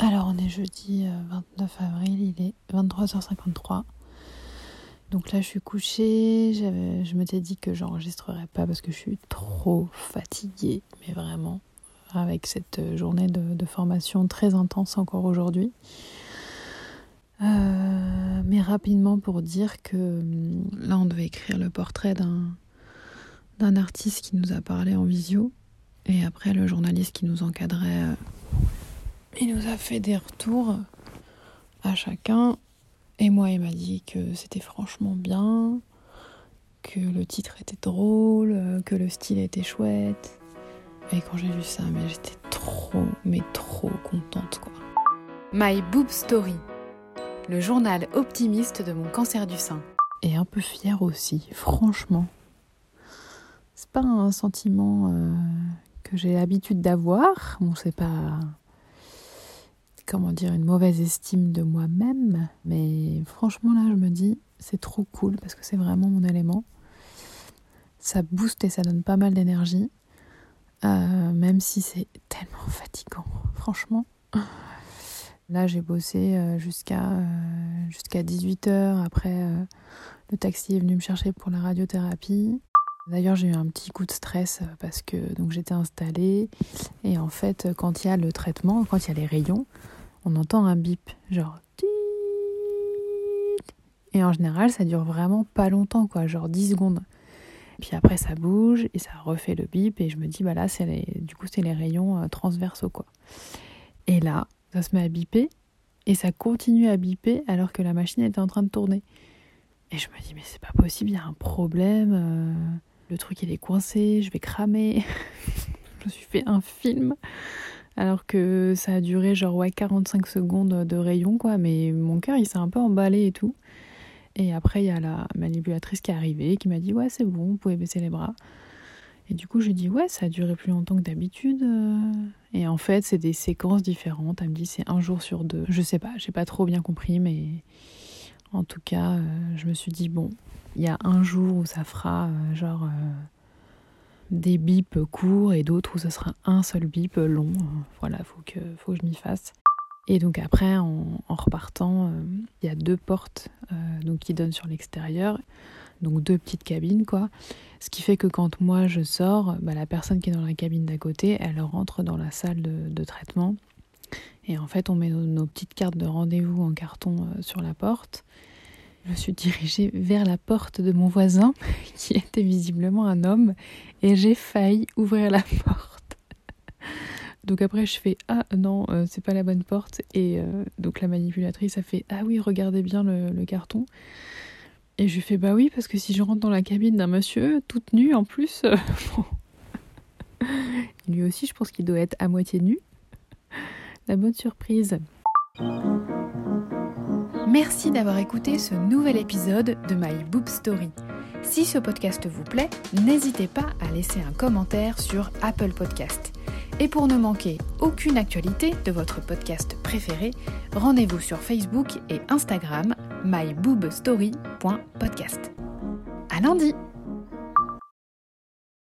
Alors, on est jeudi 29 euh, avril, il est 23h53. Donc là, je suis couchée. Je m'étais dit que j'enregistrerais pas parce que je suis trop fatiguée, mais vraiment, avec cette journée de, formation très intense encore aujourd'hui. Euh, mais rapidement pour dire que hum, là, on devait écrire le portrait d'un artiste qui nous a parlé en visio. Et après, le journaliste qui nous encadrait euh, il nous a fait des retours à chacun. Et moi, il m'a dit que c'était franchement bien, que le titre était drôle, que le style était chouette. Et quand j'ai lu ça, mais j'étais trop, mais trop contente, quoi. My Boob Story, le journal optimiste de mon cancer du sein. Et un peu fière aussi, franchement. C'est pas un sentiment euh, que j'ai l'habitude d'avoir. Bon, c'est pas comment dire, une mauvaise estime de moi-même. Mais franchement, là, je me dis, c'est trop cool parce que c'est vraiment mon élément. Ça booste et ça donne pas mal d'énergie. Euh, même si c'est tellement fatigant, franchement. Là, j'ai bossé euh, jusqu'à euh, jusqu'à 18h. Après, le taxi est venu me chercher pour la radiothérapie. D'ailleurs, j'ai eu un petit coup de stress parce que j'étais installée et en fait, quand il y a le traitement, quand il y a les rayons, on entend un bip, genre et en général, ça dure vraiment pas longtemps, quoi, genre 10 secondes. Puis après, ça bouge et ça refait le bip et je me dis, bah là, c'est les... du coup, c'est les rayons euh, transversaux, quoi. Et là, ça se met à biper et ça continue à biper alors que la machine était en train de tourner. Et je me dis, mais c'est pas possible, il y a un problème, euh, le truc il est coincé, je vais cramer. je me suis fait un film alors que ça a duré genre ouais 45 secondes de rayon quoi. Mais mon cœur il s'est un peu emballé et tout. Et après il y a la manipulatrice qui est arrivée qui m'a dit ouais c'est bon vous pouvez baisser les bras. Et du coup j'ai dit ouais ça a duré plus longtemps que d'habitude et en fait c'est des séquences différentes. Elle me dit c'est un jour sur deux. Je sais pas j'ai pas trop bien compris mais en tout cas euh, je me suis dit bon il y a un jour où ça fera euh, genre euh, des bips courts et d'autres où ce sera un seul bip long. Voilà, faut que, faut que je m'y fasse. Et donc après, en, repartant, euh, il y a deux portes euh, donc qui donnent sur l'extérieur, donc deux petites cabines quoi. Ce qui fait que quand moi je sors, bah, la personne qui est dans la cabine d'à côté, elle rentre dans la salle de, traitement. Et en fait, on met nos, petites cartes de rendez-vous en carton euh, sur la porte. Me suis dirigée vers la porte de mon voisin, qui était visiblement un homme, et j'ai failli ouvrir la porte. Donc après je fais ah non euh, c'est pas la bonne porte. Et euh, donc la manipulatrice a fait ah oui regardez bien le, carton. Et je fais bah oui parce que si je rentre dans la cabine d'un monsieur toute nue en plus euh, lui aussi je pense qu'il doit être à moitié nu. La bonne surprise Merci d'avoir écouté ce nouvel épisode de My Boob Story. Si ce podcast vous plaît, n'hésitez pas à laisser un commentaire sur Apple Podcast. Et pour ne manquer aucune actualité de votre podcast préféré, rendez-vous sur Facebook et Instagram myboobstory.podcast. À lundi!